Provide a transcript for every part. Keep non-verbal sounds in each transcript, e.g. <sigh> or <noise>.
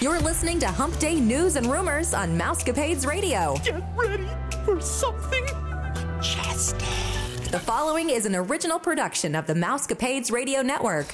You're listening to Hump Day News and Rumors on Mousecapades Radio. Get ready for something majestic. The following is an original production of the Mousecapades Radio Network.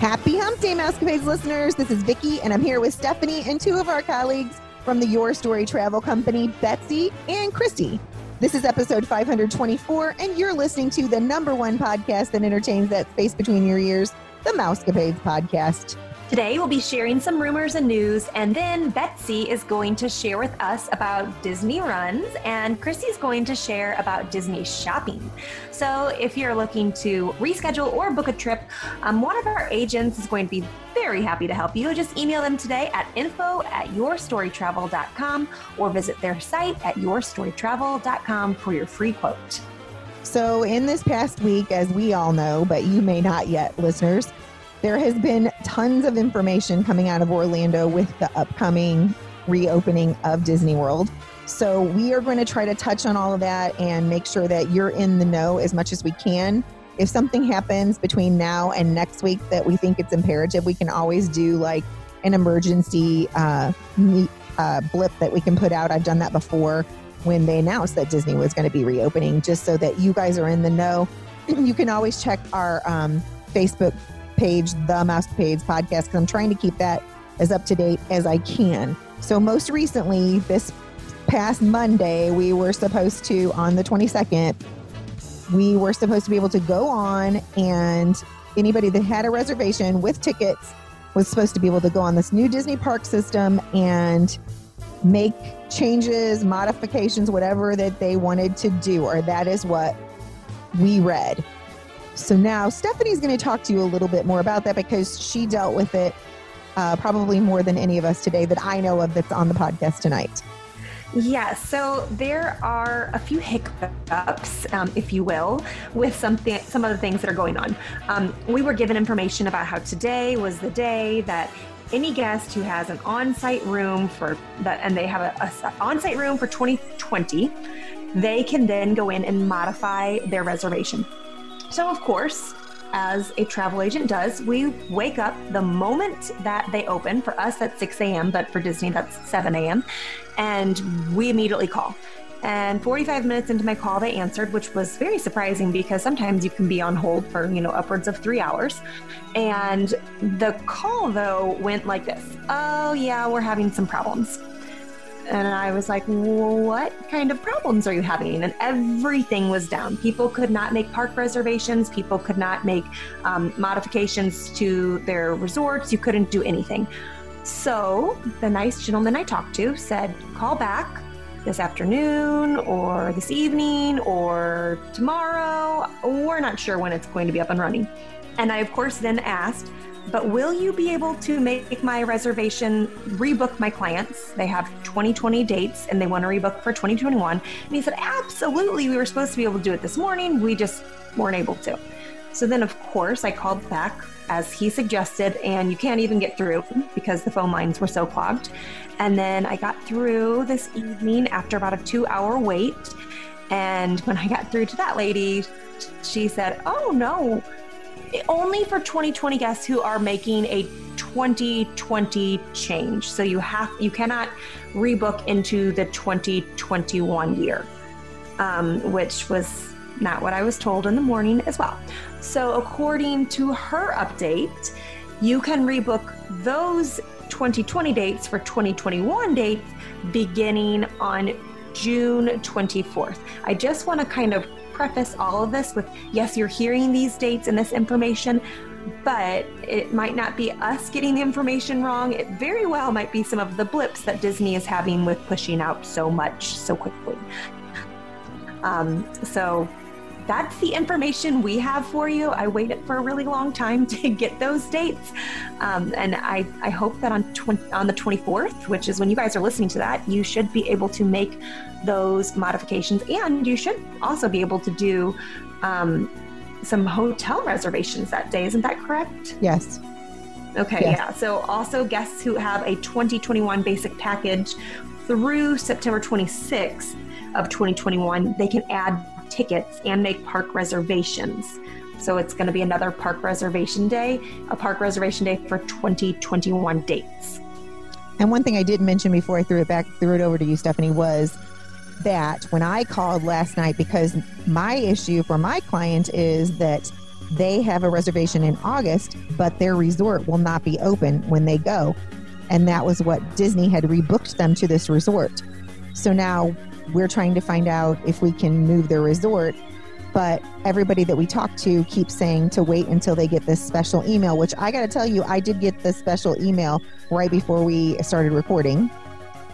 Happy Hump Day, Mousecapades listeners. This is Vicki, and I'm here with Stephanie and two of our colleagues from the Your Story Travel Company, Betsy and Christy. This is episode 524, and you're listening to the number one podcast that entertains that space between your ears, the Mousecapades podcast. Today, we'll be sharing some rumors and news, and then Betsy is going to share with us about Disney runs, and Christy's going to share about Disney shopping. So, if you're looking to reschedule or book a trip, um, one of our agents is going to be very happy to help you. Just email them today at info at yourstorytravel.com or visit their site at yourstorytravel.com for your free quote. So, in this past week, as we all know, but you may not yet, listeners, there has been tons of information coming out of Orlando with the upcoming reopening of Disney World. So we are going to try to touch on all of that and make sure that you're in the know as much as we can. If something happens between now and next week that we think it's imperative, we can always do like an emergency uh, meet, uh, blip that we can put out. I've done that before when they announced that Disney was going to be reopening, just so that you guys are in the know. <clears throat> you can always check our um, Facebook page, the Mousecapades podcast, because I'm trying to keep that as up to date as I can. So, most recently, this past Monday, we were supposed to, on the 22nd, we were supposed to be able to go on, and anybody that had a reservation with tickets was supposed to be able to go on this new Disney park system and make changes, modifications, whatever that they wanted to do, or that is what we read. So now Stephanie's going to talk to you a little bit more about that because she dealt with it uh, probably more than any of us today that I know of that's on the podcast tonight. Yeah, so there are a few hiccups, um, if you will, with something, some of the things that are going on. Um, we were given information about how today was the day that any guest who has an on-site room for that, and they have a, a on-site room for 2020, they can then go in and modify their reservation. So, of course, as a travel agent does, we wake up the moment that they open. For us, that's 6 a.m., but for Disney, that's 7 a.m. And we immediately call. And 45 minutes into my call, they answered, which was very surprising because sometimes you can be on hold for, you know, upwards of three hours. And the call, though, went like this Oh, yeah, we're having some problems. And I was like, what kind of problems are you having? And everything was down. People could not make park reservations. People could not make um, modifications to their resorts. You couldn't do anything. So the nice gentleman I talked to said, call back this afternoon or this evening or tomorrow. We're not sure when it's going to be up and running. And I, of course, then asked, but will you be able to make my reservation, rebook my clients? They have 2020 dates and they want to rebook for 2021. And he said, Absolutely. We were supposed to be able to do it this morning. We just weren't able to. So then, of course, I called back as he suggested, and you can't even get through because the phone lines were so clogged. And then I got through this evening after about a two hour wait. And when I got through to that lady, she said, Oh, no, only for 2020 guests who are making a 2020 change. So you have you cannot rebook into the 2021 year, um, which was not what I was told in the morning as well. So according to her update, you can rebook those 2020 dates for 2021 dates beginning on June 24th. I just want to kind of preface all of this with yes, you're hearing these dates and this information, but it might not be us getting the information wrong. It very well might be some of the blips that Disney is having with pushing out so much so quickly. Um, so that's the information we have for you. I waited for a really long time <laughs> to get those dates. Um, and I, I hope that on, tw- on the 24th, which is when you guys are listening to that, you should be able to make those modifications. And you should also be able to do um, some hotel reservations that day. Isn't that correct? Yes. Okay, yes. yeah. So also guests who have a 2021 basic package through September 26th of 2021, they can add tickets and make park reservations. So it's going to be another park reservation day, a park reservation day for 2021 dates. And one thing I did mention before I threw it back, threw it over to you, Stephanie, was that when I called last night, because my issue for my client is that they have a reservation in August, but their resort will not be open when they go. And that was what Disney had rebooked them to this resort. So now we're trying to find out if we can move their resort. But everybody that we talk to keeps saying to wait until they get this special email, which I got to tell you, I did get the special email right before we started recording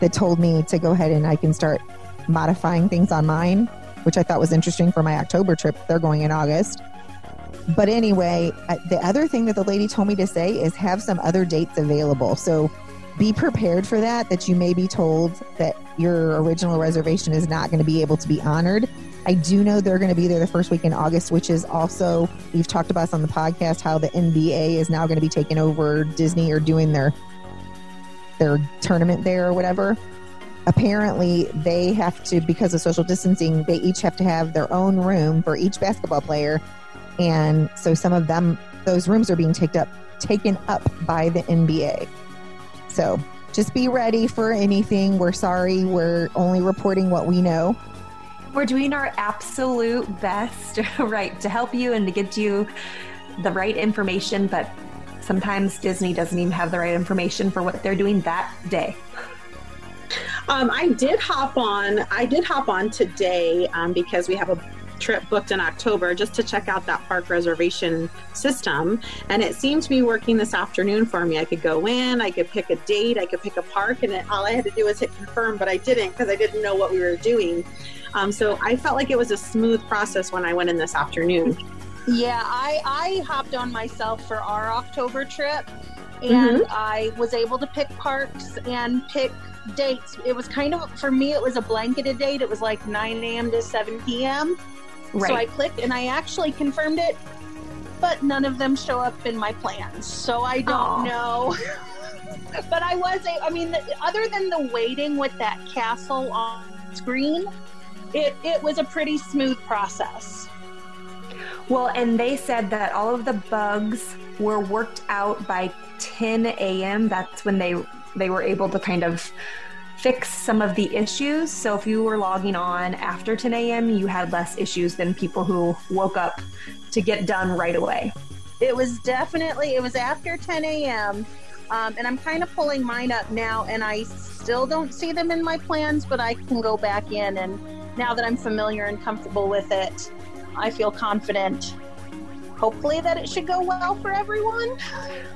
that told me to go ahead and I can start modifying things on mine, which I thought was interesting for my October trip. They're going in August. But anyway, uh, the other thing that the lady told me to say is have some other dates available. So be prepared for that, that you may be told that your original reservation is not going to be able to be honored. I do know they're going to be there the first week in August, which is also, we've talked about this on the podcast how the NBA is now going to be taking over Disney or doing their their tournament there or whatever. Apparently, they have to, because of social distancing, they each have to have their own room for each basketball player. And so some of them, those rooms are being taken up, taken up by the NBA. So just be ready for anything. We're sorry. We're only reporting what we know. We're doing our absolute best, <laughs> right, to help you and to get you the right information, but sometimes Disney doesn't even have the right information for what they're doing that day. Um, I did hop on. I did hop on today um, because we have a trip booked in October just to check out that park reservation system. And it seemed to be working this afternoon for me. I could go in, I could pick a date, I could pick a park, and it, all I had to do was hit confirm, but I didn't because I didn't know what we were doing. Um, so I felt like it was a smooth process when I went in this afternoon. Yeah, I, I hopped on myself for our October trip and mm-hmm. I was able to pick parks and pick dates. It was kind of, for me, it was a blanketed date. It was like 9 a.m. to 7 p.m. Right. So I clicked and I actually confirmed it, but none of them show up in my plans. So I don't Aww. know. <laughs> but I was, I mean, other than the waiting with that castle on screen, it, it was a pretty smooth process. Well, and they said that all of the bugs were worked out by 10 a.m. That's when they they were able to kind of fix some of the issues. So if you were logging on after 10 a.m., you had less issues than people who woke up to get done right away. It was definitely, it was after 10 a.m. Um, and I'm kind of pulling mine up now, and I still don't see them in my plans, but I can go back in. And now that I'm familiar and comfortable with it, I feel confident hopefully that it should go well for everyone.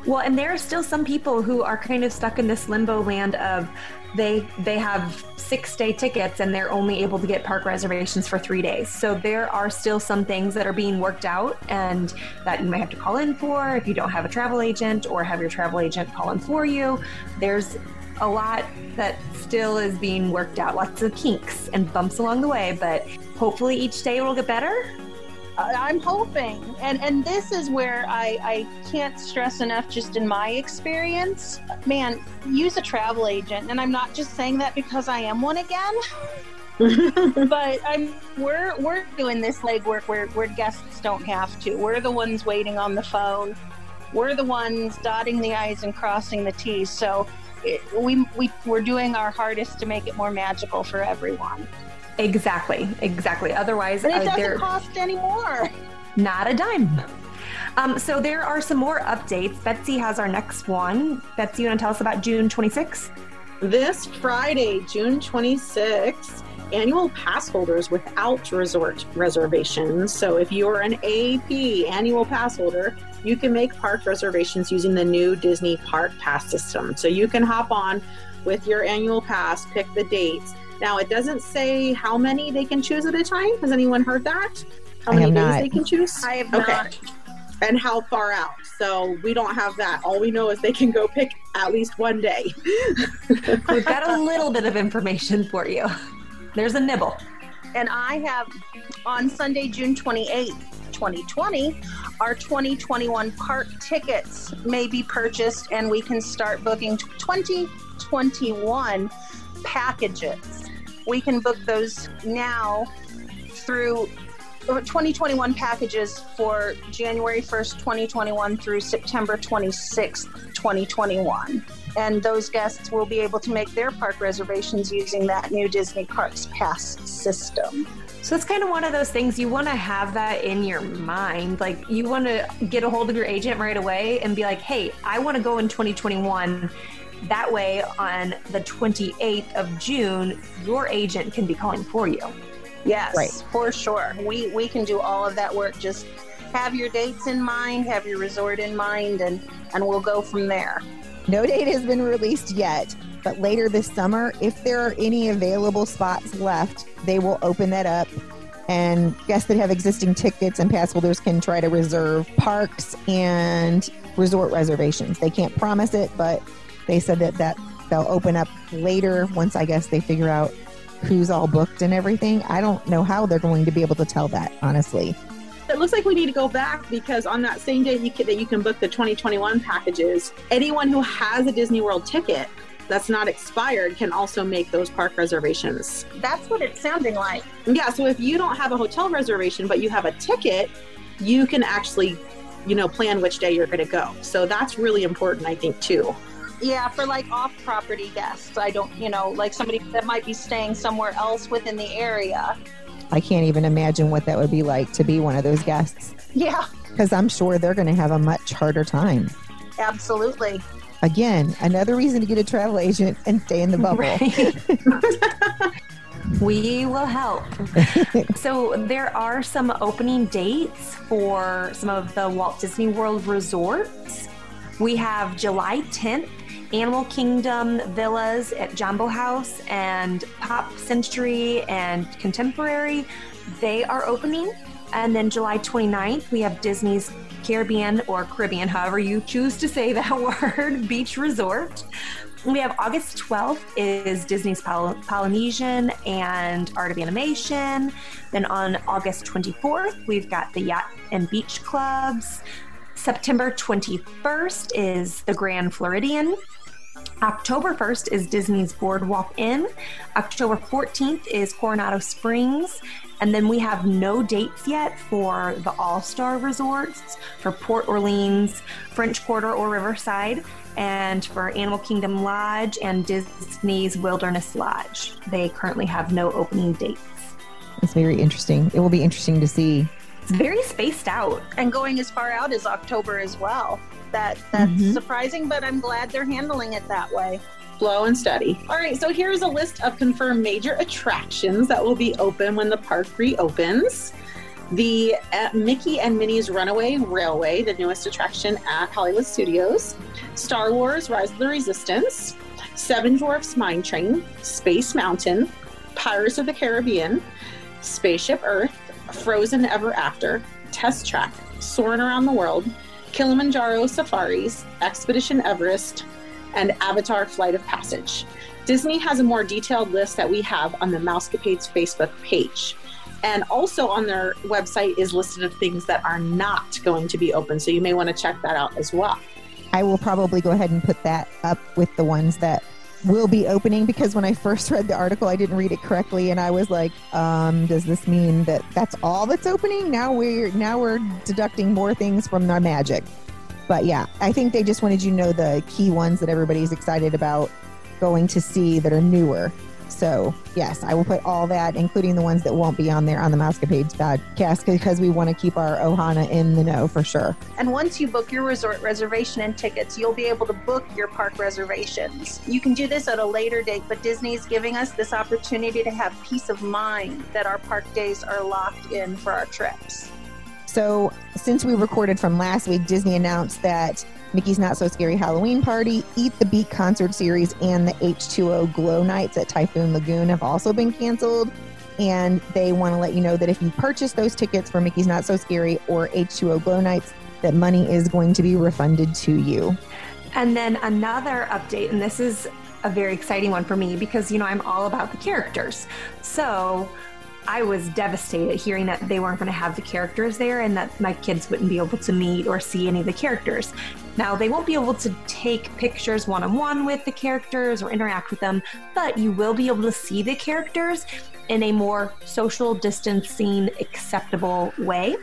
Well, and there are still some people who are kind of stuck in this limbo land of they they have six day tickets and they're only able to get park reservations for three days. So there are still some things that are being worked out and that you may have to call in for if you don't have a travel agent or have your travel agent call in for you. There's a lot that still is being worked out, lots of kinks and bumps along the way, but hopefully each day will get better I'm hoping, and and this is where I I can't stress enough. Just in my experience, man, use a travel agent, and I'm not just saying that because I am one again. <laughs> but I'm we're we're doing this legwork where where guests don't have to. We're the ones waiting on the phone. We're the ones dotting the i's and crossing the t's. So it, we we we're doing our hardest to make it more magical for everyone. Exactly, exactly. Otherwise, and it uh, doesn't cost any more. Not a dime. Um, so there are some more updates. Betsy has our next one. Betsy, you want to tell us about June 26th? This Friday, June 26th, annual pass holders without resort reservations. So if you're an AP annual pass holder, you can make park reservations using the new Disney Park Pass system. So you can hop on with your annual pass, pick the dates, now, it doesn't say how many they can choose at a time. Has anyone heard that? How many days not. they can choose? I have okay. not. And how far out. So we don't have that. All we know is they can go pick at least one day. <laughs> We've got a little bit of information for you. There's a nibble. And I have on Sunday, June 28th, 2020, our 2021 park tickets may be purchased and we can start booking 2021 packages. we can book those now through uh, 2021 packages for January 1st, 2021 through September 26th, 2021. And those guests will be able to make their park reservations using that new Disney Parks Pass system. So it's kind of one of those things you want to have that in your mind. Like you want to get a hold of your agent right away and be like, hey, I want to go in 2021. That way, on the 28th of June, your agent can be calling for you. Yes, Right. for sure. We we can do all of that work. Just have your dates in mind, have your resort in mind, and and we'll go from there. No date has been released yet, but later this summer, if there are any available spots left, they will open that up. And guests that have existing tickets and pass holders can try to reserve parks and resort reservations. They can't promise it, but they said that, that they'll open up later once I guess they figure out who's all booked and everything. I don't know how they're going to be able to tell that, honestly. It looks like we need to go back because on that same day you can, that you can book the 2021 packages, anyone who has a Disney World ticket that's not expired can also make those park reservations. That's what it's sounding like. Yeah, so if you don't have a hotel reservation but you have a ticket, you can actually, you know, plan which day you're going to go. So that's really important, I think, too. Yeah, for like off property guests. I don't, you know, like somebody that might be staying somewhere else within the area. I can't even imagine what that would be like to be one of those guests Yeah, because I'm sure they're going to have a much harder time. absolutely. Again, another reason to get a travel agent and stay in the bubble. <laughs> we will help. <laughs> so there are some opening dates for some of the Walt Disney World resorts. We have July 10th, Animal Kingdom Villas at Jambo House and Pop Century and Contemporary. They are opening. And then July 29th, we have Disney's Caribbean or Caribbean, however you choose to say <laughs> that word, Beach Resort. We have August 12th is Disney's Poly- Polynesian and Art of Animation. Then on August 24th, we've got the Yacht and Beach Clubs. September 21st is the Grand Floridian. October 1st is Disney's Boardwalk Inn. October 14th is Coronado Springs. And then we have no dates yet for the All Star Resorts for Port Orleans, French Quarter, or Riverside, and for Animal Kingdom Lodge and Disney's Wilderness Lodge. They currently have no opening dates. It's very interesting. It will be interesting to see. It's very spaced out. And going as far out as October as well. That that's Mhm. surprising, but I'm glad they're handling it that way. Slow and steady. All right, so here's a list of confirmed major attractions that will be open when the park reopens. The uh, Mickey and Minnie's Runaway Railway, the newest attraction at Hollywood Studios. Star Wars Rise of the Resistance. Seven Dwarfs Mine Train. Space Mountain. Pirates of the Caribbean. Spaceship Earth. Frozen Ever After. Test Track. Soaring Around the World. Kilimanjaro Safaris. Expedition Everest. And Avatar Flight of Passage. Disney has a more detailed list that we have on the Mousecapades Facebook page. And also on their website is listed of things that are not going to be open. So you may want to check that out as well. I will probably go ahead and put that up with the ones that will be opening because when I first read the article, I didn't read it correctly, and I was like, um, "Does this mean that that's all that's opening?" Now we're now we're deducting more things from our magic. But yeah, I think they just wanted you to know the key ones that everybody's excited about going to see that are newer. So yes, I will put all that, including the ones that won't be on there on the Mousecapades podcast, because we want to keep our Ohana in the know for sure. And once you book your resort reservation and tickets, you'll be able to book your park reservations. You can do this at a later date, but Disney is giving us this opportunity to have peace of mind that our park days are locked in for our trips. So, since we recorded from last week, Disney announced that Mickey's Not So Scary Halloween Party, Eat the Beat concert series, and the H2O Glow Nights at Typhoon Lagoon have also been canceled. And they want to let you know that if you purchase those tickets for Mickey's Not So Scary or H2O Glow Nights, that money is going to be refunded to you. And then another update, and this is a very exciting one for me because, you know, I'm all about the characters. So I was devastated hearing that they weren't going to have the characters there and that my kids wouldn't be able to meet or see any of the characters. Now, they won't be able to take pictures one on one with the characters or interact with them, but you will be able to see the characters in a more social distancing, acceptable way.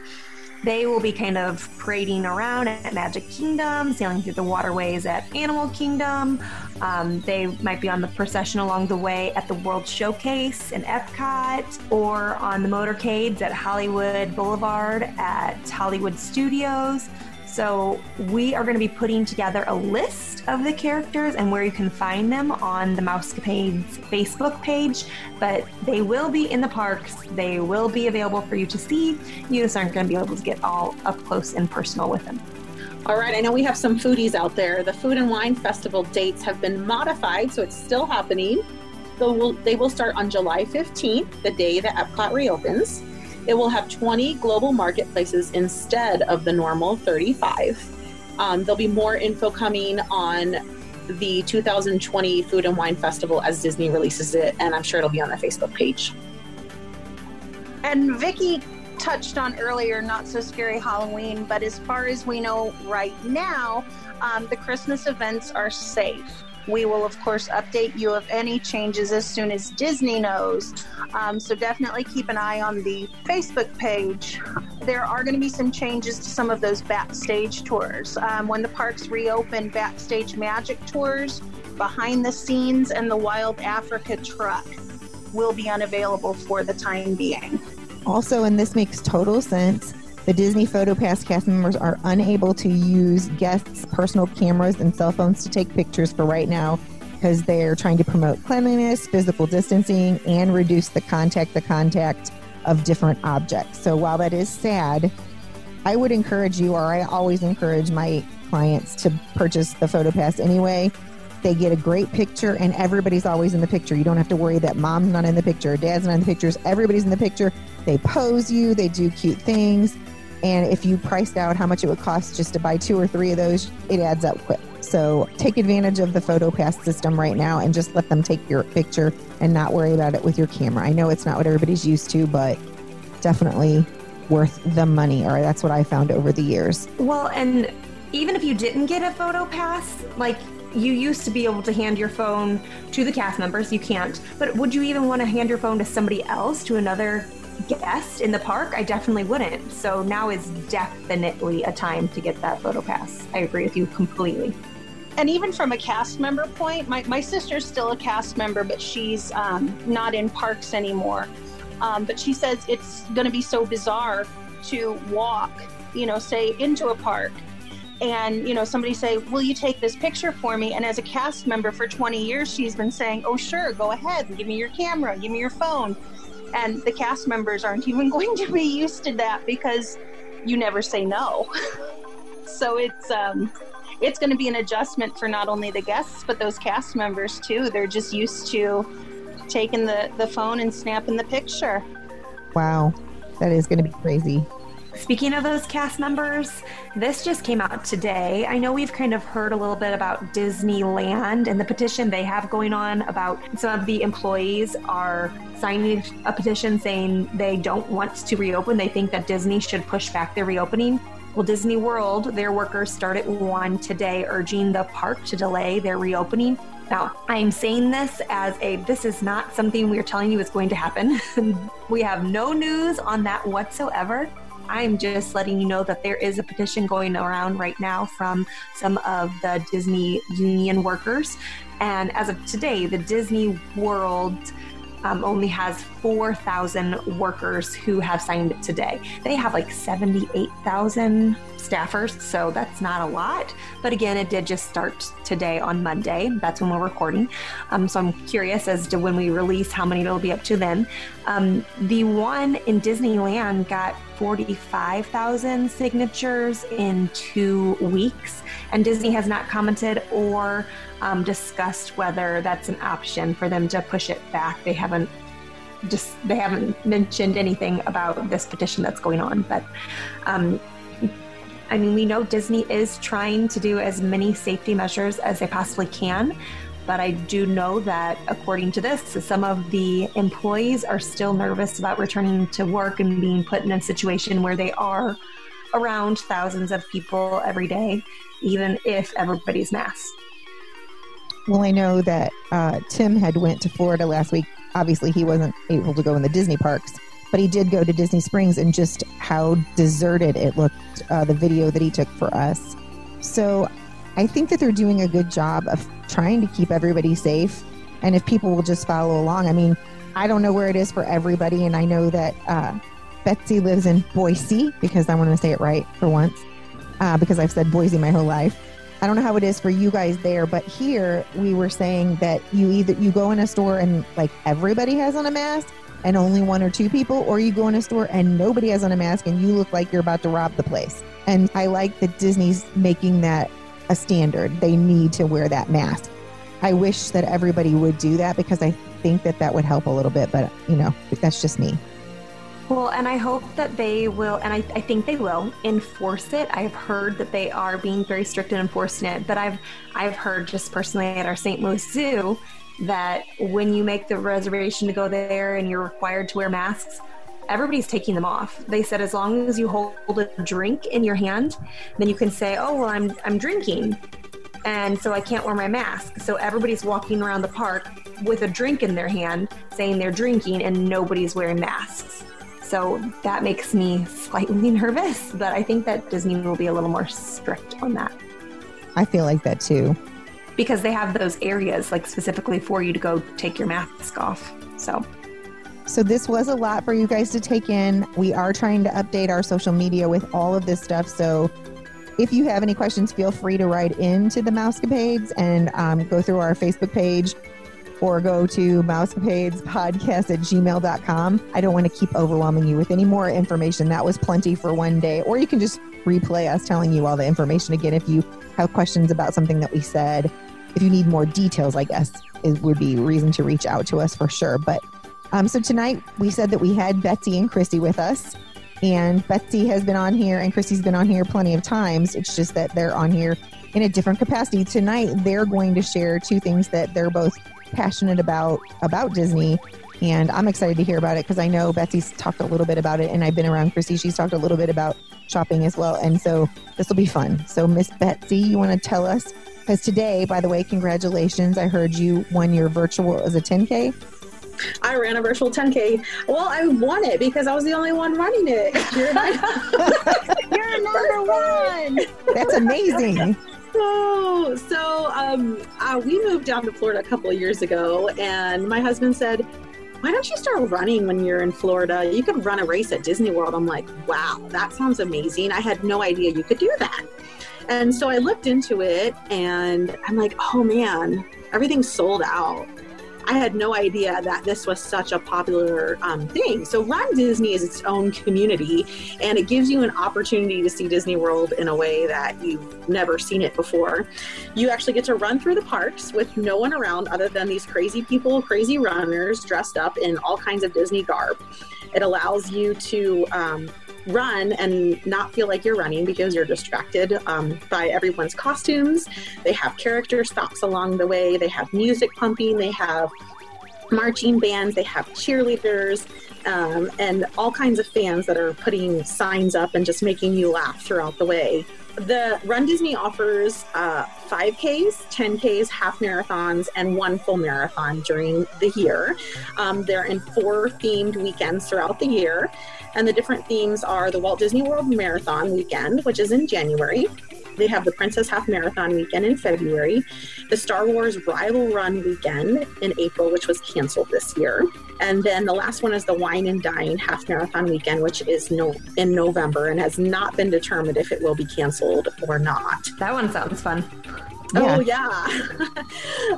They will be kind of parading around at Magic Kingdom, sailing through the waterways at Animal Kingdom. Um, they might be on the procession along the way at the World Showcase in Epcot or on the motorcades at Hollywood Boulevard at Hollywood Studios. So, we are going to be putting together a list of the characters and where you can find them on the Mousecapades Facebook page. But they will be in the parks, they will be available for you to see. You just aren't going to be able to get all up close and personal with them. All right, I know we have some foodies out there. The Food and Wine Festival dates have been modified, so it's still happening. They will, they will start on July 15th, the day that Epcot reopens. It will have 20 global marketplaces instead of the normal 35. Um, there'll be more info coming on the 2020 Food and Wine Festival as Disney releases it, and I'm sure it'll be on the Facebook page. And Vicki touched on earlier, not so scary Halloween, but as far as we know right now, um, the Christmas events are safe. We will, of course, update you of any changes as soon as Disney knows. Um, so definitely keep an eye on the Facebook page. There are going to be some changes to some of those backstage tours. Um, when the parks reopen, backstage magic tours, behind the scenes, and the Wild Africa Trek will be unavailable for the time being. Also, and this makes total sense, the Disney PhotoPass cast members are unable to use guests' personal cameras and cell phones to take pictures for right now because they're trying to promote cleanliness, physical distancing, and reduce the contact the contact of different objects. So while that is sad, I would encourage you, or I always encourage my clients to purchase the PhotoPass anyway. They get a great picture, and everybody's always in the picture. You don't have to worry that mom's not in the picture, dad's not in the pictures. Everybody's in the picture. They pose you, they do cute things. And if you priced out how much it would cost just to buy two or three of those, it adds up quick. So take advantage of the PhotoPass system right now and just let them take your picture and not worry about it with your camera. I know it's not what everybody's used to, but definitely worth the money, or that's what I found over the years. Well, and even if you didn't get a PhotoPass, like you used to be able to hand your phone to the cast members, you can't. But would you even want to hand your phone to somebody else, to another guest in the park, I definitely wouldn't. So now is definitely a time to get that photo pass. I agree with you completely. And even from a cast member point, my, my sister's still a cast member, but she's um, not in parks anymore. Um, but she says it's going to be so bizarre to walk, you know, say into a park and you know somebody say will you take this picture for me and as a cast member for 20 years she's been saying oh sure go ahead give me your camera give me your phone and the cast members aren't even <laughs> going to be used to that because you never say no. <laughs> so it's um, it's going to be an adjustment for not only the guests but those cast members too. They're just used to taking the the phone and snapping the picture. Wow, that is going to be crazy. Speaking of those cast members, this just came out today. I know we've kind of heard a little bit about Disneyland and the petition they have going on about some of the employees are signing a petition saying they don't want to reopen. They think that Disney should push back their reopening. Well, Disney World, their workers started one today urging the park to delay their reopening. Now, I'm saying this as a this is not something we're telling you is going to happen. <laughs> we have no news on that whatsoever. I'm just letting you know that there is a petition going around right now from some of the Disney union workers. And as of today, the Disney World um, only has 4,000 workers who have signed it today. They have like 78,000 staffers, so that's not a lot. But again, it did just start today on Monday. That's when we're recording. Um, so I'm curious as to when we release how many it'll be up to then. Um, the one in Disneyland got 45,000 signatures in two weeks, and Disney has not commented or um, discussed whether that's an option for them to push it back. They haven't just they haven't mentioned anything about this petition that's going on, but. Um, I mean, we know Disney is trying to do as many safety measures as they possibly can, But I do know that according to this, some of the employees are still nervous about returning to work and being put in a situation where they are around thousands of people every day, even if everybody's masked. Well, I know that uh, Tim had went to Florida last week. Obviously, he wasn't able to go in the Disney parks, but he did go to Disney Springs, and just how deserted it looked. Uh, the video that he took for us. So, I think that they're doing a good job of trying to keep everybody safe. And if people will just follow along, I mean, I don't know where it is for everybody, and I know that uh, Betsy lives in Boise because I want to say it right for once, uh, because I've said Boise my whole life. I don't know how it is for you guys there, but here we were saying that you either you go in a store and like everybody has on a mask and only one or two people, or you go in a store and nobody has on a mask and you look like you're about to rob the place. And I like that Disney's making that a standard. They need to wear that mask. I wish that everybody would do that because I think that that would help a little bit, but you know, that's just me. Well, and I hope that they will, and I, I, think they will enforce it. I've heard that they are being very strict in enforcing it, but I've I've heard just personally at our St. Louis Zoo that when you make the reservation to go there and you're required to wear masks, everybody's taking them off. They said as long as you hold a drink in your hand, then you can say, "Oh, well, I'm I'm drinking." And so I can't wear my mask. So everybody's walking around the park with a drink in their hand saying they're drinking and nobody's wearing masks. So that makes me slightly <laughs> nervous, but I think that Disney will be a little more strict on that. I feel like that too. Because they have those areas like specifically for you to go take your mask off. So so this was a lot for you guys to take in. We are trying to update our social media with all of this stuff. So if you have any questions, feel free to write into the Mousecapades and um, go through our Facebook page or go to mousecapadespodcast at gmail.com. I don't want to keep overwhelming you with any more information. That was plenty for one day. Or you can just replay us telling you all the information again if you have questions about something that we said. If you need more details, I guess it would be reason to reach out to us for sure. But um, so tonight we said that we had Betsy and Chrissy with us. And Betsy has been on here and Chrissy's been on here plenty of times. It's just that they're on here in a different capacity. Tonight they're going to share two things that they're both passionate about about Disney, and I'm excited to hear about it because I know Betsy's talked a little bit about it, and I've been around Chrissy. She's talked a little bit about shopping as well, and so this will be fun. So, Miss Betsy, you want to tell us? Because today, by the way, congratulations! I heard you won your virtual as a 10k. I ran a virtual 10K. Well, I won it because I was the only one running it. <laughs> You're, <laughs> You're number one. That's amazing. Oh, <laughs> so um, uh, we moved down to Florida a couple of years ago, and my husband said, why don't you start running when you're in Florida? You could run a race at Disney World. I'm like, wow, that sounds amazing. I had no idea you could do that. And so I looked into it and I'm like, oh man, everything's sold out. I had no idea that this was such a popular um, thing. So, Run Disney is its own community, and it gives you an opportunity to see Disney World in a way that you've never seen it before. You actually get to run through the parks with no one around other than these crazy people, crazy runners dressed up in all kinds of Disney garb. It allows you to um, run and not feel like you're running because you're distracted um, by everyone's costumes. They have character stops along the way, they have music pumping, they have marching bands, they have cheerleaders. Um, and all kinds of fans that are putting signs up and just making you laugh throughout the way. The Run Disney offers uh, 5Ks, 10Ks, half marathons, and one full marathon during the year. Um, they're in four themed weekends throughout the year. And the different themes are the Walt Disney World Marathon weekend, which is in January. They have the Princess Half Marathon weekend in February, the Star Wars Rival Run weekend in April, which was canceled this year. And then the last one is the Wine and Dine Half Marathon weekend, which is no, in November and has not been determined if it will be canceled or not. That one sounds fun. Oh, yeah.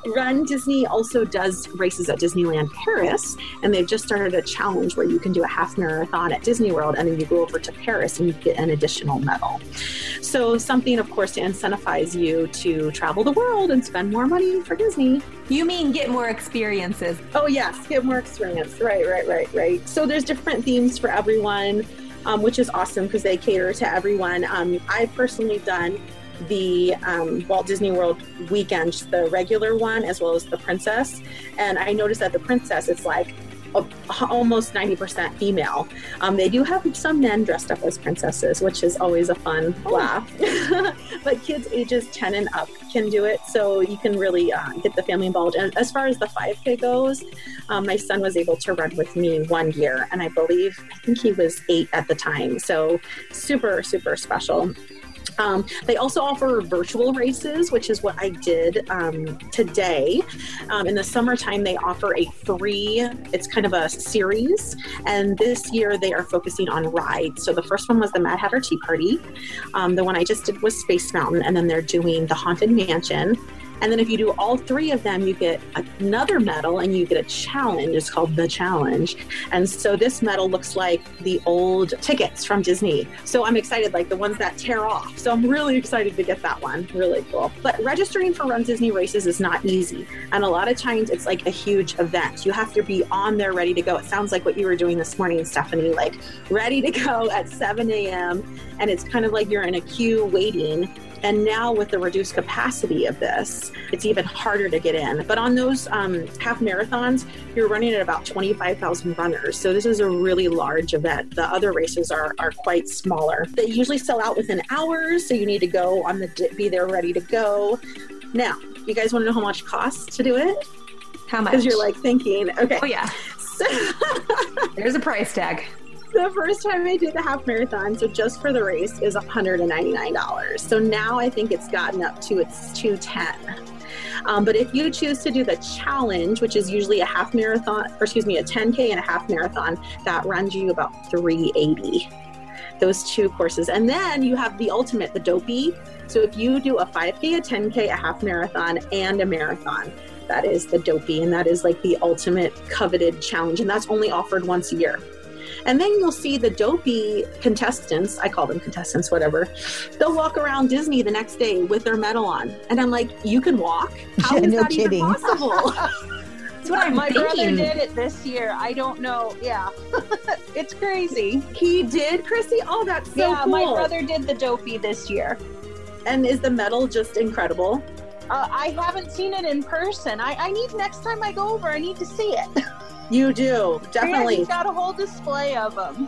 <laughs> Run Disney also does races at Disneyland Paris, and they've just started a challenge where you can do a half marathon at Disney World and then you go over to Paris and you get an additional medal. So, something, of course, to incentivize you to travel the world and spend more money for Disney. You mean get more experiences? Oh, yes, get more experience. Right, right, right, right. So, there's different themes for everyone. Um, which is awesome because they cater to everyone. Um, I've personally done the um, Walt Disney World weekend, the regular one, as well as the Princess. And I noticed that the Princess, it's like almost 90% female. Um, they do have some men dressed up as princesses, which is always a fun oh. laugh. <laughs> but kids ages 10 and up can do it, so you can really uh, get the family involved. And as far as the 5K goes, um, my son was able to run with me one year, and I believe, I think he was eight at the time. So super, super special. Um, they also offer virtual races, which is what I did um, today. Um, in the summertime, they offer a free, it's kind of a series. And this year they are focusing on rides. So the first one was the Mad Hatter Tea Party. Um, the one I just did was Space Mountain. And then they're doing the Haunted Mansion. And then if you do all three of them, you get another medal and you get a challenge. It's called the challenge. And so this medal looks like the old tickets from Disney. So I'm excited, like the ones that tear off. So I'm really excited to get that one. Really cool. But registering for Run Disney races is not easy. And a lot of times it's like a huge event. You have to be on there ready to go. It sounds like what you were doing this morning, Stephanie, like ready to go at 7 a.m. And it's kind of like you're in a queue waiting and now, with the reduced capacity of this, it's even harder to get in. But on those um, half marathons, you're running at about 25,000 runners. So, this is a really large event. The other races are, are quite smaller. They usually sell out within hours. So, you need to go on the, be there ready to go. Now, you guys want to know how much costs to do it? How much? Because you're like thinking, okay. Oh, yeah. <laughs> So There's a price tag the first time I did the half marathon, so just for the race, is $199. So now I think it's gotten up to it's 210. Um, but if you choose to do the challenge, which is usually a half marathon, or excuse me, a 10K and a half marathon, that runs you about 380 those two courses. And then you have the ultimate, the dopey. So if you do a 5K, a 10K, a half marathon, and a marathon, that is the dopey. And that is like the ultimate coveted challenge. And that's only offered once a year. And then you'll see the dopey contestants, I call them contestants, whatever, they'll walk around Disney the next day with their medal on. And I'm like, you can walk? How <laughs> is no that kidding. even possible? <laughs> That's what I'm My thinking. brother did it this year. I don't know. Yeah. <laughs> it's crazy. He did, Chrissy? Oh, that's so yeah, cool. my brother did the dopey this year. And is the medal just incredible? Uh, I haven't seen it in person. I, I need next time I go over, I need to see it. You do definitely. Yeah, he's got a whole display of them.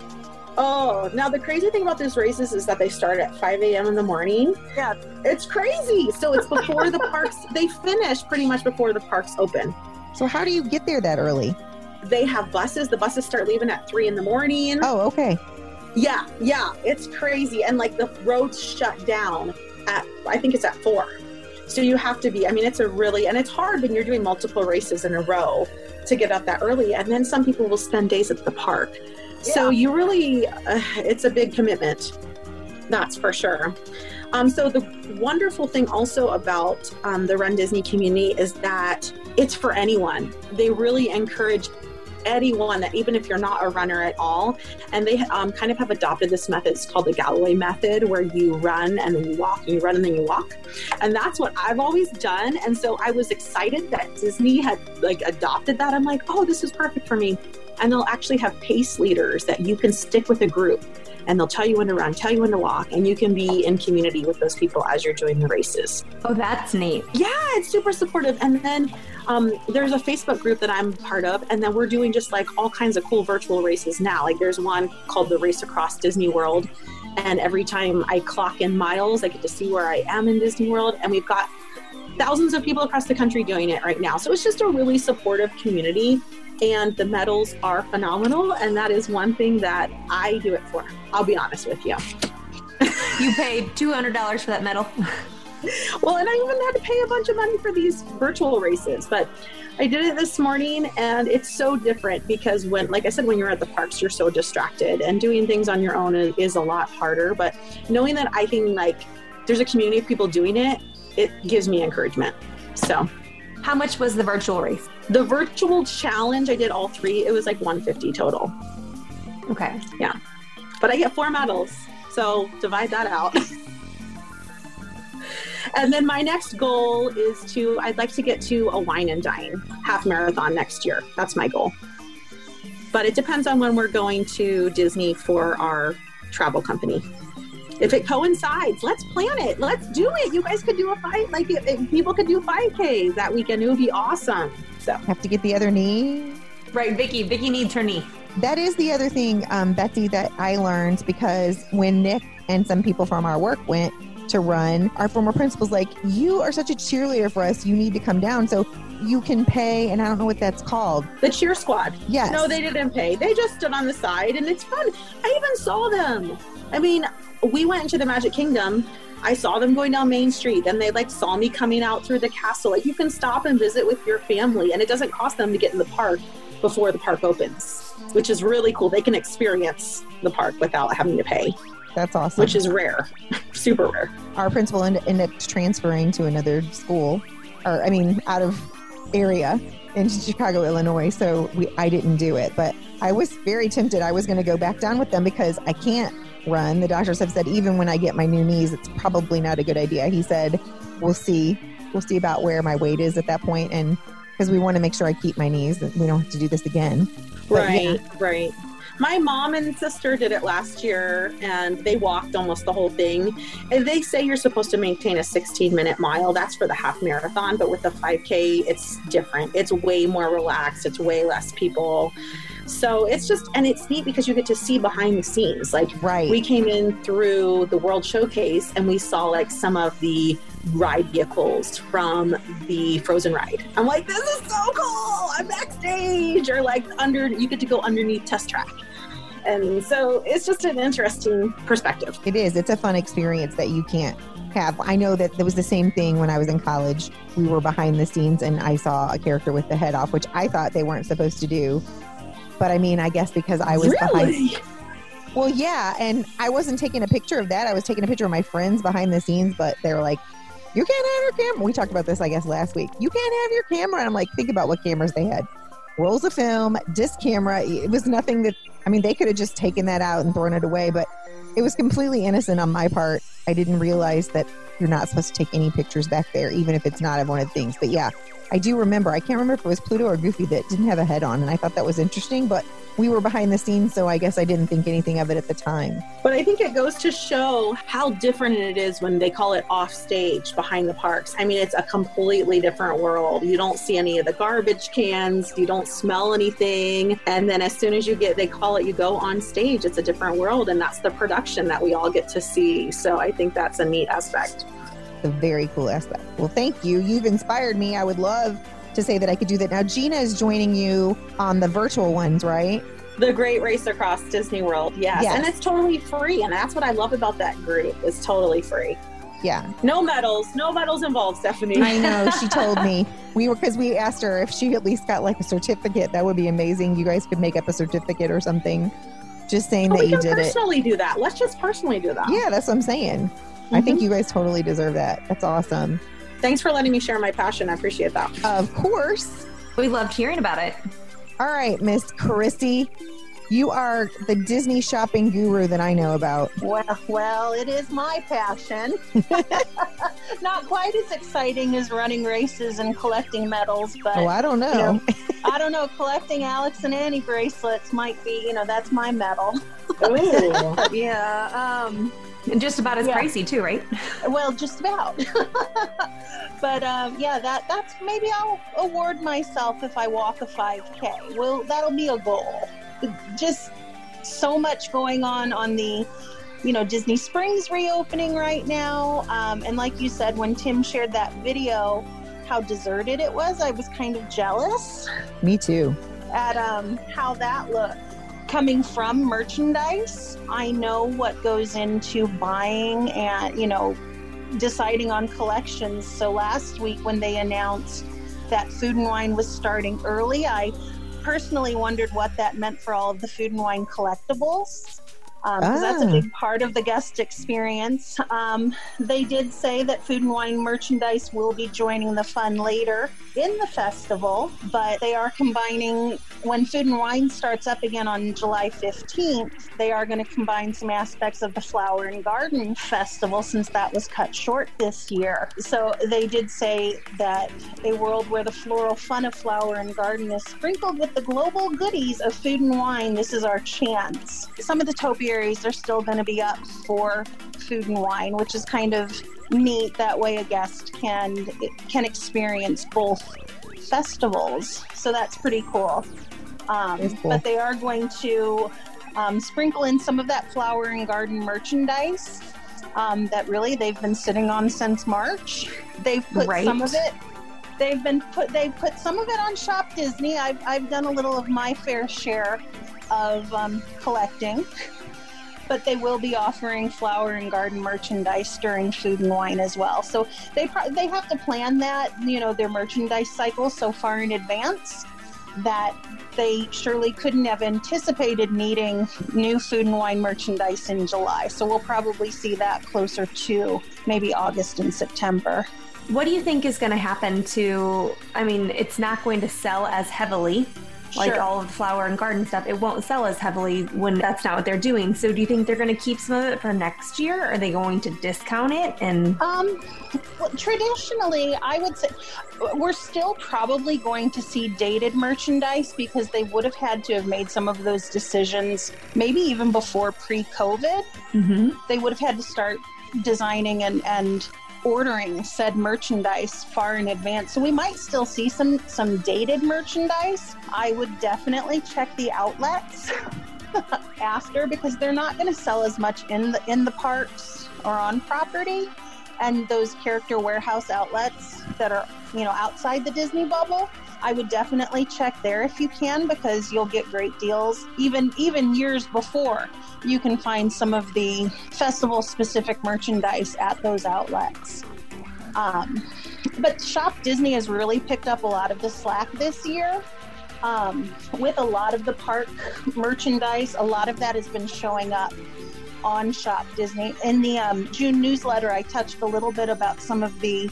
Oh, now the crazy thing about these races is that they start at 5 a.m. in the morning. Yeah. It's crazy. So it's before the <laughs> parks, they finish pretty much before the parks open. So, how do you get there that early? They have buses. The buses start leaving at 3 in the morning. Oh, okay. Yeah, yeah. It's crazy. And like the roads shut down at, I think it's at 4. So you have to be, I mean, it's a really, and it's hard when you're doing multiple races in a row to get up that early. And then some people will spend days at the park. Yeah. So you really, uh, it's a big commitment. That's for sure. Um, so the wonderful thing also about um, the Run Disney community is that it's for anyone. They really encourage anyone that even if you're not a runner at all. And they um, kind of have adopted this method. It's called the galloway method where you run and then you walk and you run and then you walk. And that's what i've always done. And so i was excited that disney had like adopted that. I'm like oh this is perfect for me. And they'll actually have pace leaders that you can stick with a group and they'll tell you when to run, tell you when to walk, and you can be in community with those people as you're doing the races. Oh, that's neat. Yeah, it's super supportive. And then um, there's a Facebook group that I'm part of, and then we're doing just like all kinds of cool virtual races now. Like there's one called the Race Across Disney World. And every time I clock in miles, I get to see where I am in Disney World. And we've got thousands of people across the country doing it right now. So it's just a really supportive community and the medals are phenomenal. And that is one thing that I do it for. I'll be honest with you. <laughs> you paid $200 for that medal. <laughs> well, and I even had to pay a bunch of money for these virtual races, but I did it this morning and it's so different because when, like I said, when you're at the parks, you're so distracted and doing things on your own is, is a lot harder. But knowing that I can, like, there's a community of people doing it, it gives me encouragement. So, how much was the virtual race? The virtual challenge, I did all three. It was like 150 total. Okay. Yeah. But I get four medals. So divide that out. <laughs> and then my next goal is to, I'd like to get to a wine and dine half marathon next year. That's my goal. But it depends on when we're going to Disney for our travel company. if it coincides, let's plan it. Let's do it. You guys could do a fight. Like if, if people could do 5Ks that weekend, it would be awesome. So Have to get the other knee. Right, Vicky. Vicky needs her knee. That is the other thing, um, Betsy, that I learned because when Nick and some people from our work went to run, our former principal's like, You are such a cheerleader for us. You need to come down. So you can pay, and I don't know what that's called. the cheer squad. Yes. No, they didn't pay. They just stood on the side and it's fun. I even saw them. I mean, we went into the Magic Kingdom. I saw them going down Main Street. Then they like saw me coming out through the castle. Like you can stop and visit with your family and it doesn't cost them to get in the park before the park opens, which is really cool. They can experience the park without having to pay, That's awesome. which is rare. <laughs> Super rare. our principal ended, ended up transferring to another school, or I mean, out of area in Chicago, Illinois. So we, I didn't do it, but I was very tempted. I was going to go back down with them because I can't run. The doctors have said even when I get my new knees, it's probably not a good idea. He said, "We'll see. We'll see about where my weight is at that point, and because we want to make sure I keep my knees, we don't have to do this again." But yeah. Right, right. My mom and sister did it last year and they walked almost the whole thing. And they say you're supposed to maintain a 16 minute mile. That's for the half marathon. But with the 5K, it's different. It's way more relaxed, it's way less people. So it's just, and it's neat because you get to see behind the scenes. Like, Right. we came in through the World Showcase and we saw like some of the ride vehicles from the Frozen ride. I'm like, this is so cool. I'm backstage, or like under, you get to go underneath test track. And so it's just an interesting perspective. It is. It's a fun experience that you can't have. I know that there was the same thing when I was in college. We were behind the scenes and I saw a character with the head off, which I thought they weren't supposed to do. But I mean, I guess because I was behind. really? Well, yeah. And I wasn't taking a picture of that. I was taking a picture of my friends behind the scenes, but they were like, you can't have your camera. We talked about this, I guess, last week. You can't have your camera. And I'm like, think about what cameras they had rolls of film, disc camera. It was nothing that, I mean, they could have just taken that out and thrown it away, but it was completely innocent on my part. I didn't realize that you're not supposed to take any pictures back there, even if it's not of one of the things. But yeah, I do remember. I can't remember if it was Pluto or Goofy that didn't have a head on, and I thought that was interesting, but we were behind the scenes, so I guess I didn't think anything of it at the time. But I think it goes to show how different it is when they call it off stage behind the parks. I mean, it's a completely different world. You don't see any of the garbage cans, you don't smell anything. And then as soon as you get, they call it, you go on stage, it's a different world. And that's the production that we all get to see. So I think that's a neat aspect. A very cool aspect. Well, thank you. You've inspired me. I would love to say that I could do that. Now, Gina is joining you on the virtual ones, right? The Great Race Across Disney World, yes. Yes. And it's totally free. And that's what I love about that group. It's totally free. Yeah. No medals, no medals involved, Stephanie. I know. She <laughs> told me we were because we asked her if she at least got like a certificate. That would be amazing. You guys could make up a certificate or something, just saying But that we you can did it. personally do that. Let's just personally do that. Yeah, that's what I'm saying. I think you guys totally deserve that. That's awesome. Thanks for letting me share my passion. I appreciate that. Of course. We loved hearing about it. All right, Miss Christy, you are the Disney shopping guru that I know about. Well, well, it is my passion. <laughs> <laughs> Not quite as exciting as running races and collecting medals, but Oh, I don't know. you know, I don't know. Collecting Alex and Ani bracelets might be, you know, that's my medal. Ooh. <laughs> Yeah. Um, And just about as Yeah. pricey too, right? <laughs> well, just about. <laughs> but um, yeah, that that's maybe I'll award myself if I walk a 5K. Well, that'll be a goal. Just so much going on on the, you know, Disney Springs reopening right now. Um, and like you said, when Tim shared that video, how deserted it was, I was kind of jealous Me too. at um, how that looked. Coming from merchandise, I know what goes into buying and, you know, deciding on collections. So last week when they announced that Food and Wine was starting early, I personally wondered what that meant for all of the Food and Wine collectibles. Because that's a Ah. big part of the guest experience. Um, they did say that Food and Wine merchandise will be joining the fun later in the festival, but they are combining when Food and Wine starts up again on July 15th. They are going to combine some aspects of the Flower and Garden Festival since that was cut short this year. So they did say that a world where the floral fun of Flower and Garden is sprinkled with the global goodies of Food and Wine, this is our chance. Some of the topiaries are still going to be up for food and wine, which is kind of neat. That way, a guest can can experience both festivals. So that's pretty cool. Um, cool. But they are going to um, sprinkle in some of that flower and garden merchandise um, that really they've been sitting on since March. They've put Right. some of it. They've been put. They've put some of it on Shop Disney. I've I've done a little of my fair share of um, collecting, but they will be offering flower and garden merchandise during Food and Wine as well. So they pro- they have to plan that you know their merchandise cycle so far in advance that they surely couldn't have anticipated needing new food and wine merchandise in July. So we'll probably see that closer to maybe August and September. What do you think is going to happen to? I mean, it's not going to sell as heavily. Like Sure. all of the flower and garden stuff, it won't sell as heavily when that's not what they're doing. So, do you think they're going to keep some of it for next year? Or are they going to discount it? And Um, well, traditionally, I would say we're still probably going to see dated merchandise because they would have had to have made some of those decisions maybe even before pre-COVID. Mhm. They would have had to start designing and and ordering said merchandise far in advance. So we might still see some some dated merchandise. I would definitely check the outlets <laughs> after because they're not going to sell as much in the in the parks or on property and those character warehouse outlets that are you know outside the disney bubble i would definitely check there if you can because you'll get great deals even even years before you can find some of the festival specific merchandise at those outlets um, but shop disney has really picked up a lot of the slack this year um, with a lot of the park merchandise a lot of that has been showing up on Shop Disney. In the um, June newsletter, I touched a little bit about some of the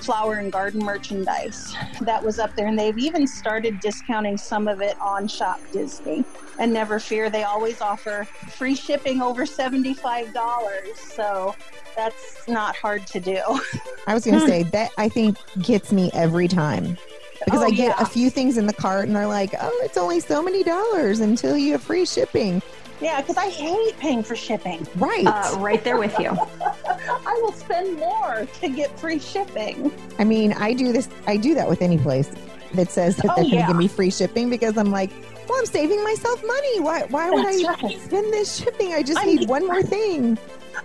flower and garden merchandise that was up there, and they've even started discounting some of it on Shop Disney. And never fear, they always offer free shipping over $75. So that's not hard to do. <laughs> I was going to say that I think gets me every time because Oh, I get yeah. a few things in the cart and they're like, oh, it's only so many dollars until you have free shipping. Yeah, because I hate paying for shipping. Right. uh, right there with you. <laughs> I will spend more to get free shipping. I mean, I do this, I do that with any place that says that Oh, they're going to yeah. give me free shipping because I'm like, well, I'm saving myself money. Why, why would That's I right. spend this shipping? I just I need mean- one more thing.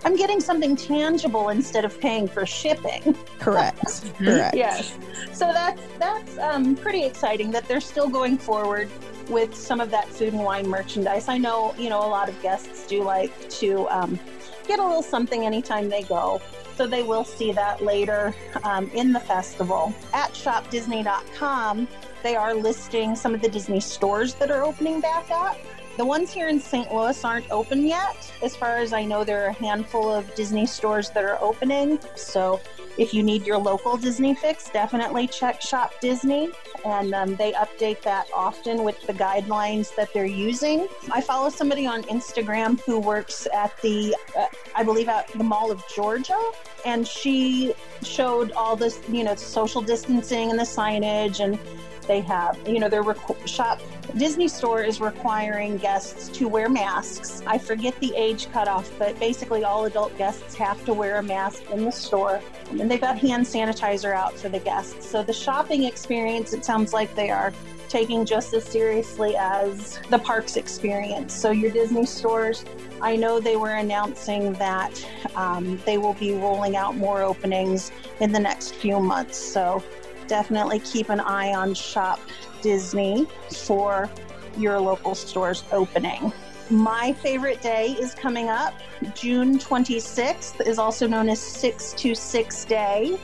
I'm getting something tangible instead of paying for shipping. Correct. <laughs> Correct. Yes. So that's that's um, pretty exciting that they're still going forward with some of that food and wine merchandise. I know you know a lot of guests do like to um, get a little something anytime they go. So they will see that later um, in the festival. At shopdisney.com, they are listing some of the Disney stores that are opening back up. The ones here in St. Louis aren't open yet. As far as I know, there are a handful of Disney stores that are opening. So if you need your local Disney fix, definitely check Shop Disney. And um, they update that often with the guidelines that they're using. I follow somebody on Instagram who works at the, uh, I believe, at the Mall of Georgia. And she showed all this, you know, social distancing and the signage. And they have, you know, their shop Disney store is requiring guests to wear masks. I forget the age cutoff, but basically all adult guests have to wear a mask in the store. And they've got hand sanitizer out for the guests. So the shopping experience, it sounds like they are taking just as seriously as the parks experience. So your Disney stores, I know they were announcing that um, they will be rolling out more openings in the next few months. So definitely keep an eye on Shop Disney for your local stores opening. My favorite day is coming up. June 26th is also known as 626 Day.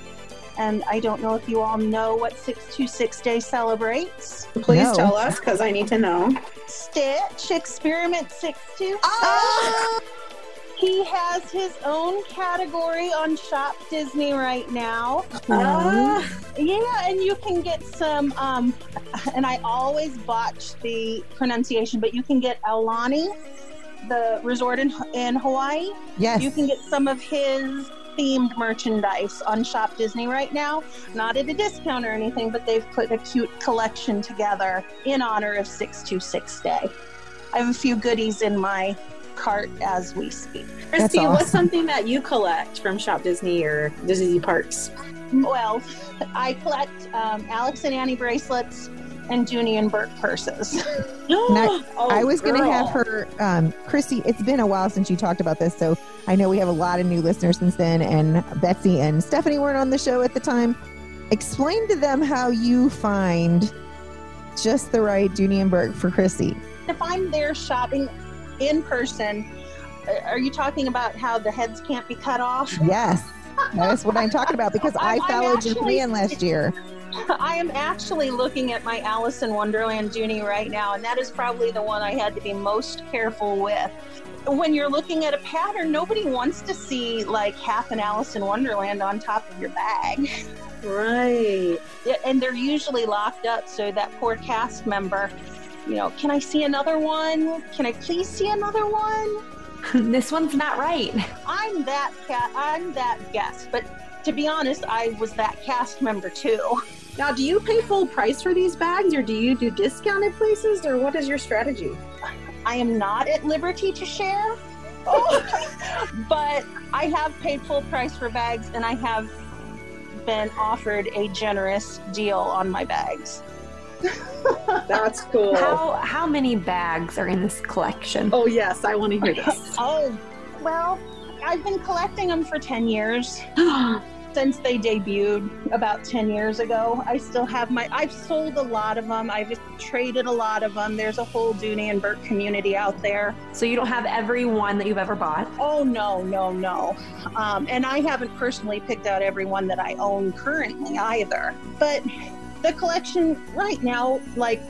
And I don't know if you all know what 626 Day celebrates. Please No. tell us because I need to know. Stitch Experiment 626. Ah! He has his own category on Shop Disney right now. Ah, Yeah, and you can get some, um, and I always botch the pronunciation, but you can get Aulani, the resort in, in Hawaii. Yes. You can get some of his themed merchandise on Shop Disney right now. Not at a discount or anything, but they've put a cute collection together in honor of 626 Day. I have a few goodies in my cart as we speak. Christy, what's something that you collect from Shop Disney or Disney parks? Well, I collect um, Alex and Ani bracelets and Dooney and Bourke purses. <laughs> <gasps> I- Oh, I was going to have her, um, Christy. It's been a while since you talked about this, so I know we have a lot of new listeners since then. And Betsy and Stephanie weren't on the show at the time. Explain to them how you find just the right Dooney and Bourke for Christy. if I'm there shopping in person, are you talking about how the heads can't be cut off? Yes, that's what I'm talking about because I I'm- I'm followed your actually- plan last <laughs> year. I am actually looking at my Alice in Wonderland Dooney right now, and that is probably the one I had to be most careful with. When you're looking at a pattern, nobody wants to see like half an Alice in Wonderland on top of your bag. Right. Yeah, and they're usually locked up so that poor cast member you know can i see another one? Can i please see another one? <laughs> This one's not right. i'm that cat i'm that guest but to be honest i was that cast member too. Now, do you pay full price for these bags or do you do discounted places or what is your strategy? i am not at liberty to share oh. <laughs> but i have paid full price for bags and i have been offered a generous deal on my bags <laughs> That's cool. How how many bags are in this collection? Oh, yes, I want to hear this. <laughs> oh well i've been collecting them for 10 years <gasps> since they debuted about 10 years ago. I still have my, I've sold a lot of them. I've traded a lot of them. There's a whole Dooney and Bourke community out there. So you don't have every one that you've ever bought. Oh, no, no, no. Um, and I haven't personally picked out every one that I own currently either. But the collection right now, like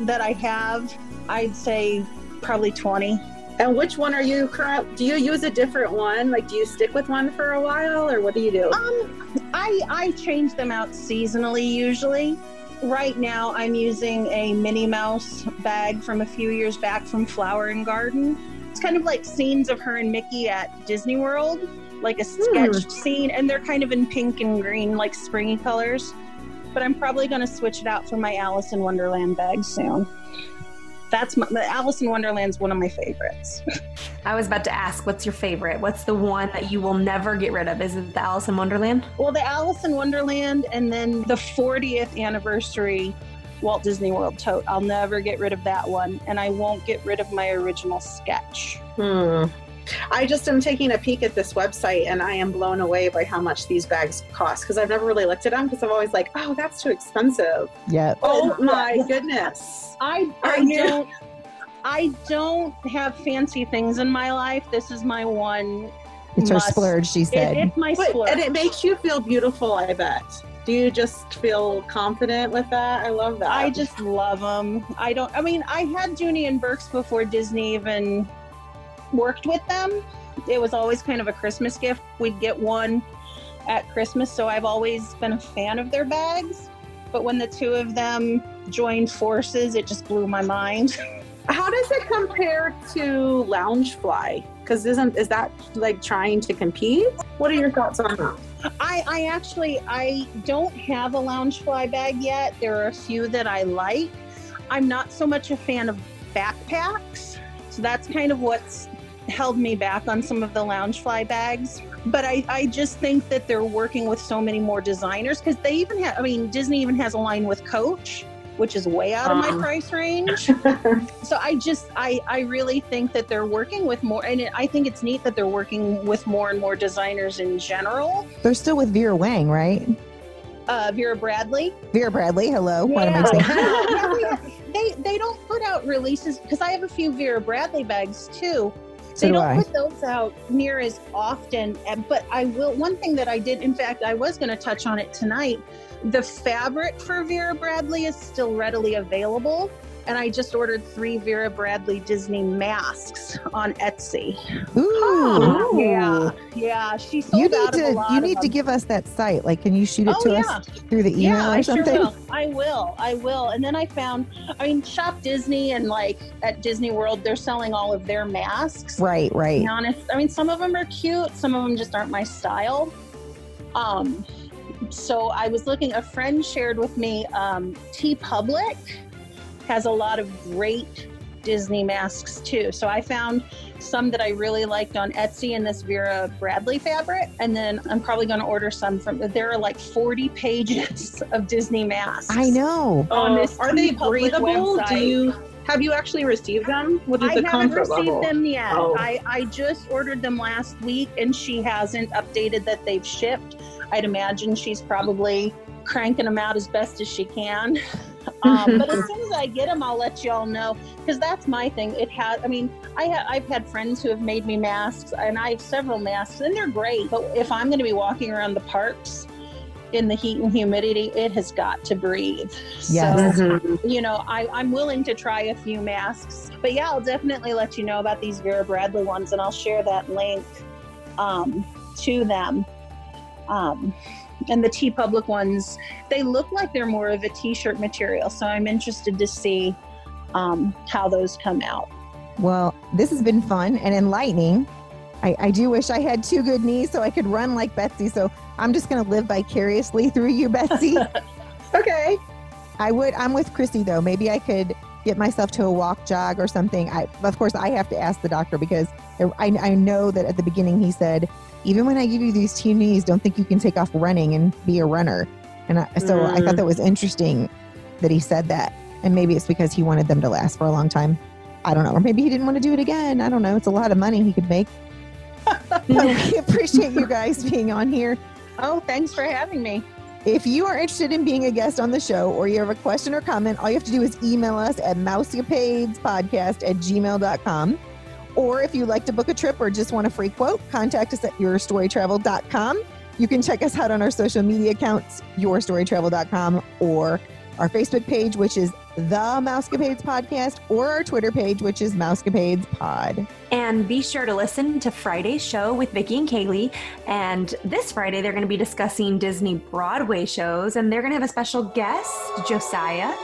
that I have, I'd say probably 20. And which one are you current? Do you use a different one? Like, do you stick with one for a while, or what do you do? Um, I I change them out seasonally usually. Right now, I'm using a Minnie Mouse bag from a few years back from Flower and Garden. It's kind of like scenes of her and Mickey at Disney World, like a sketched scene, and they're kind of in pink and green, like springy colors. But I'm probably going to switch it out for my Alice in Wonderland bag soon. That's my the Alice in Wonderland's one of my favorites. I was about to ask, what's your favorite? What's the one that you will never get rid of? Is it the Alice in Wonderland? Well, the Alice in Wonderland and then the 40th anniversary Walt Disney World tote. I'll never get rid of that one. And I won't get rid of my original sketch. Hmm. I just am taking a peek at this website and I am blown away by how much these bags cost because I've never really looked at them because I'm always like, oh, that's too expensive. Yep. Oh, oh my goodness. I, I I don't I don't have fancy things in my life. This is my one It's her splurge, she It, said. it's my But, splurge. and it makes you feel beautiful, I bet. Do you just feel confident with that? I love that. I just love them. I don't. I mean, I had Dooney and Bourkes before Disney even worked with them. It was always kind of a Christmas gift. We'd get one at Christmas, so I've always been a fan of their bags. But when the two of them joined forces, it just blew my mind. <laughs> How does it compare to Loungefly? Because isn't is that like trying to compete? What are your thoughts on that? I, I actually I don't have a Loungefly bag yet. There are a few that I like. I'm not so much a fan of backpacks, so that's kind of what's held me back on some of the Loungefly bags. But I, I just think that they're working with so many more designers because they even have. I mean, Disney even has a line with Coach, which is way out of my Um. price range. <laughs> so I just I I really think that they're working with more, and it, I think it's neat that they're working with more and more designers in general. They're still with Vera Wang, right? uh, Vera Bradley. Vera Bradley, hello. What am I saying? <laughs> Yeah, they they don't put out releases because I have a few Vera Bradley bags too. So they do don't I. put those out near as often. But I will. One thing that I did, in fact, I was going to touch on it tonight. The fabric for Vera Bradley is still readily available. And I just ordered three Vera Bradley Disney masks on Etsy. Ooh. Yeah, yeah. She sold You need out of a to lot you need to give us that site. Like, can you shoot it Oh, to yeah. us through the email yeah, or I something? sure will. I will. I will. And then I found, I mean, Shop Disney and like at Disney World, they're selling all of their masks. Right, To right. be honest, I mean, some of them are cute, some of them just aren't my style. Um, so I was looking. A friend shared with me. Um, TeePublic has a lot of great Disney masks too. So I found some that I really liked on Etsy in this Vera Bradley fabric. And then I'm probably going to order some from, there are like 40 pages <laughs> of Disney masks. I know. On Uh, this are they TeePublic breathable? website. Do you have you actually received them? What is I the haven't received level? them yet. Oh. I, I just ordered them last week and she hasn't updated that they've shipped. I'd imagine she's probably cranking them out as best as she can. <laughs> Um, but as <laughs> soon as I get them, I'll let y'all know because that's my thing. It has, I mean, I ha- I've had friends who have made me masks and I have several masks and they're great. But if I'm going to be walking around the parks in the heat and humidity, it has got to breathe. Yes. So, Mhm. you know, I, I'm willing to try a few masks. But yeah, I'll definitely let you know about these Vera Bradley ones and I'll share that link um, to them. Um, and the TeePublic ones, they look like they're more of a t shirt material. So I'm interested to see um, how those come out. Well, this has been fun and enlightening. I, I do wish I had two good knees so I could run like Betsy. So I'm just going to live vicariously <laughs> through you, Betsy. <laughs> Okay. I would. I'm with Christy though. Maybe I could get myself to a walk, jog, or something. I, of course, I have to ask the doctor because I, I know that at the beginning he said, even when I give you these two knees, don't think you can take off running and be a runner. And I, so I thought mm-hmm. that was interesting that he said that. And maybe it's because he wanted them to last for a long time. I don't know. Or maybe he didn't want to do it again. I don't know. It's a lot of money he could make. <laughs> we appreciate you guys being on here. Oh, thanks for having me. If you are interested in being a guest on the show or you have a question or comment, all you have to do is email us at mousecapadespodcast at gmail.com. Or if you'd like to book a trip or just want a free quote, contact us at yourstorytravel.com. You can check us out on our social media accounts, yourstorytravel.com, or our Facebook page, which is the Mousecapades Podcast, or our Twitter page, which is Mousecapades Pod. And be sure to listen to Friday's show with Vicki and Kaylee. And this Friday, they're going to be discussing Disney Broadway shows, and they're going to have a special guest, Josiah.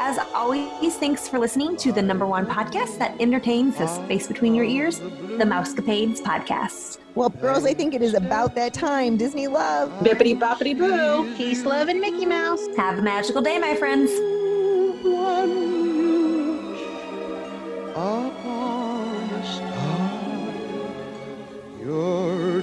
As always, thanks for listening to the number one podcast that entertains the space between your ears, the Mousecapades Podcast. Well, girls, I think it is about that time. Disney love. Bippity boppity boo. Peace, love, and Mickey Mouse. Have a magical day, my friends upon a star. Your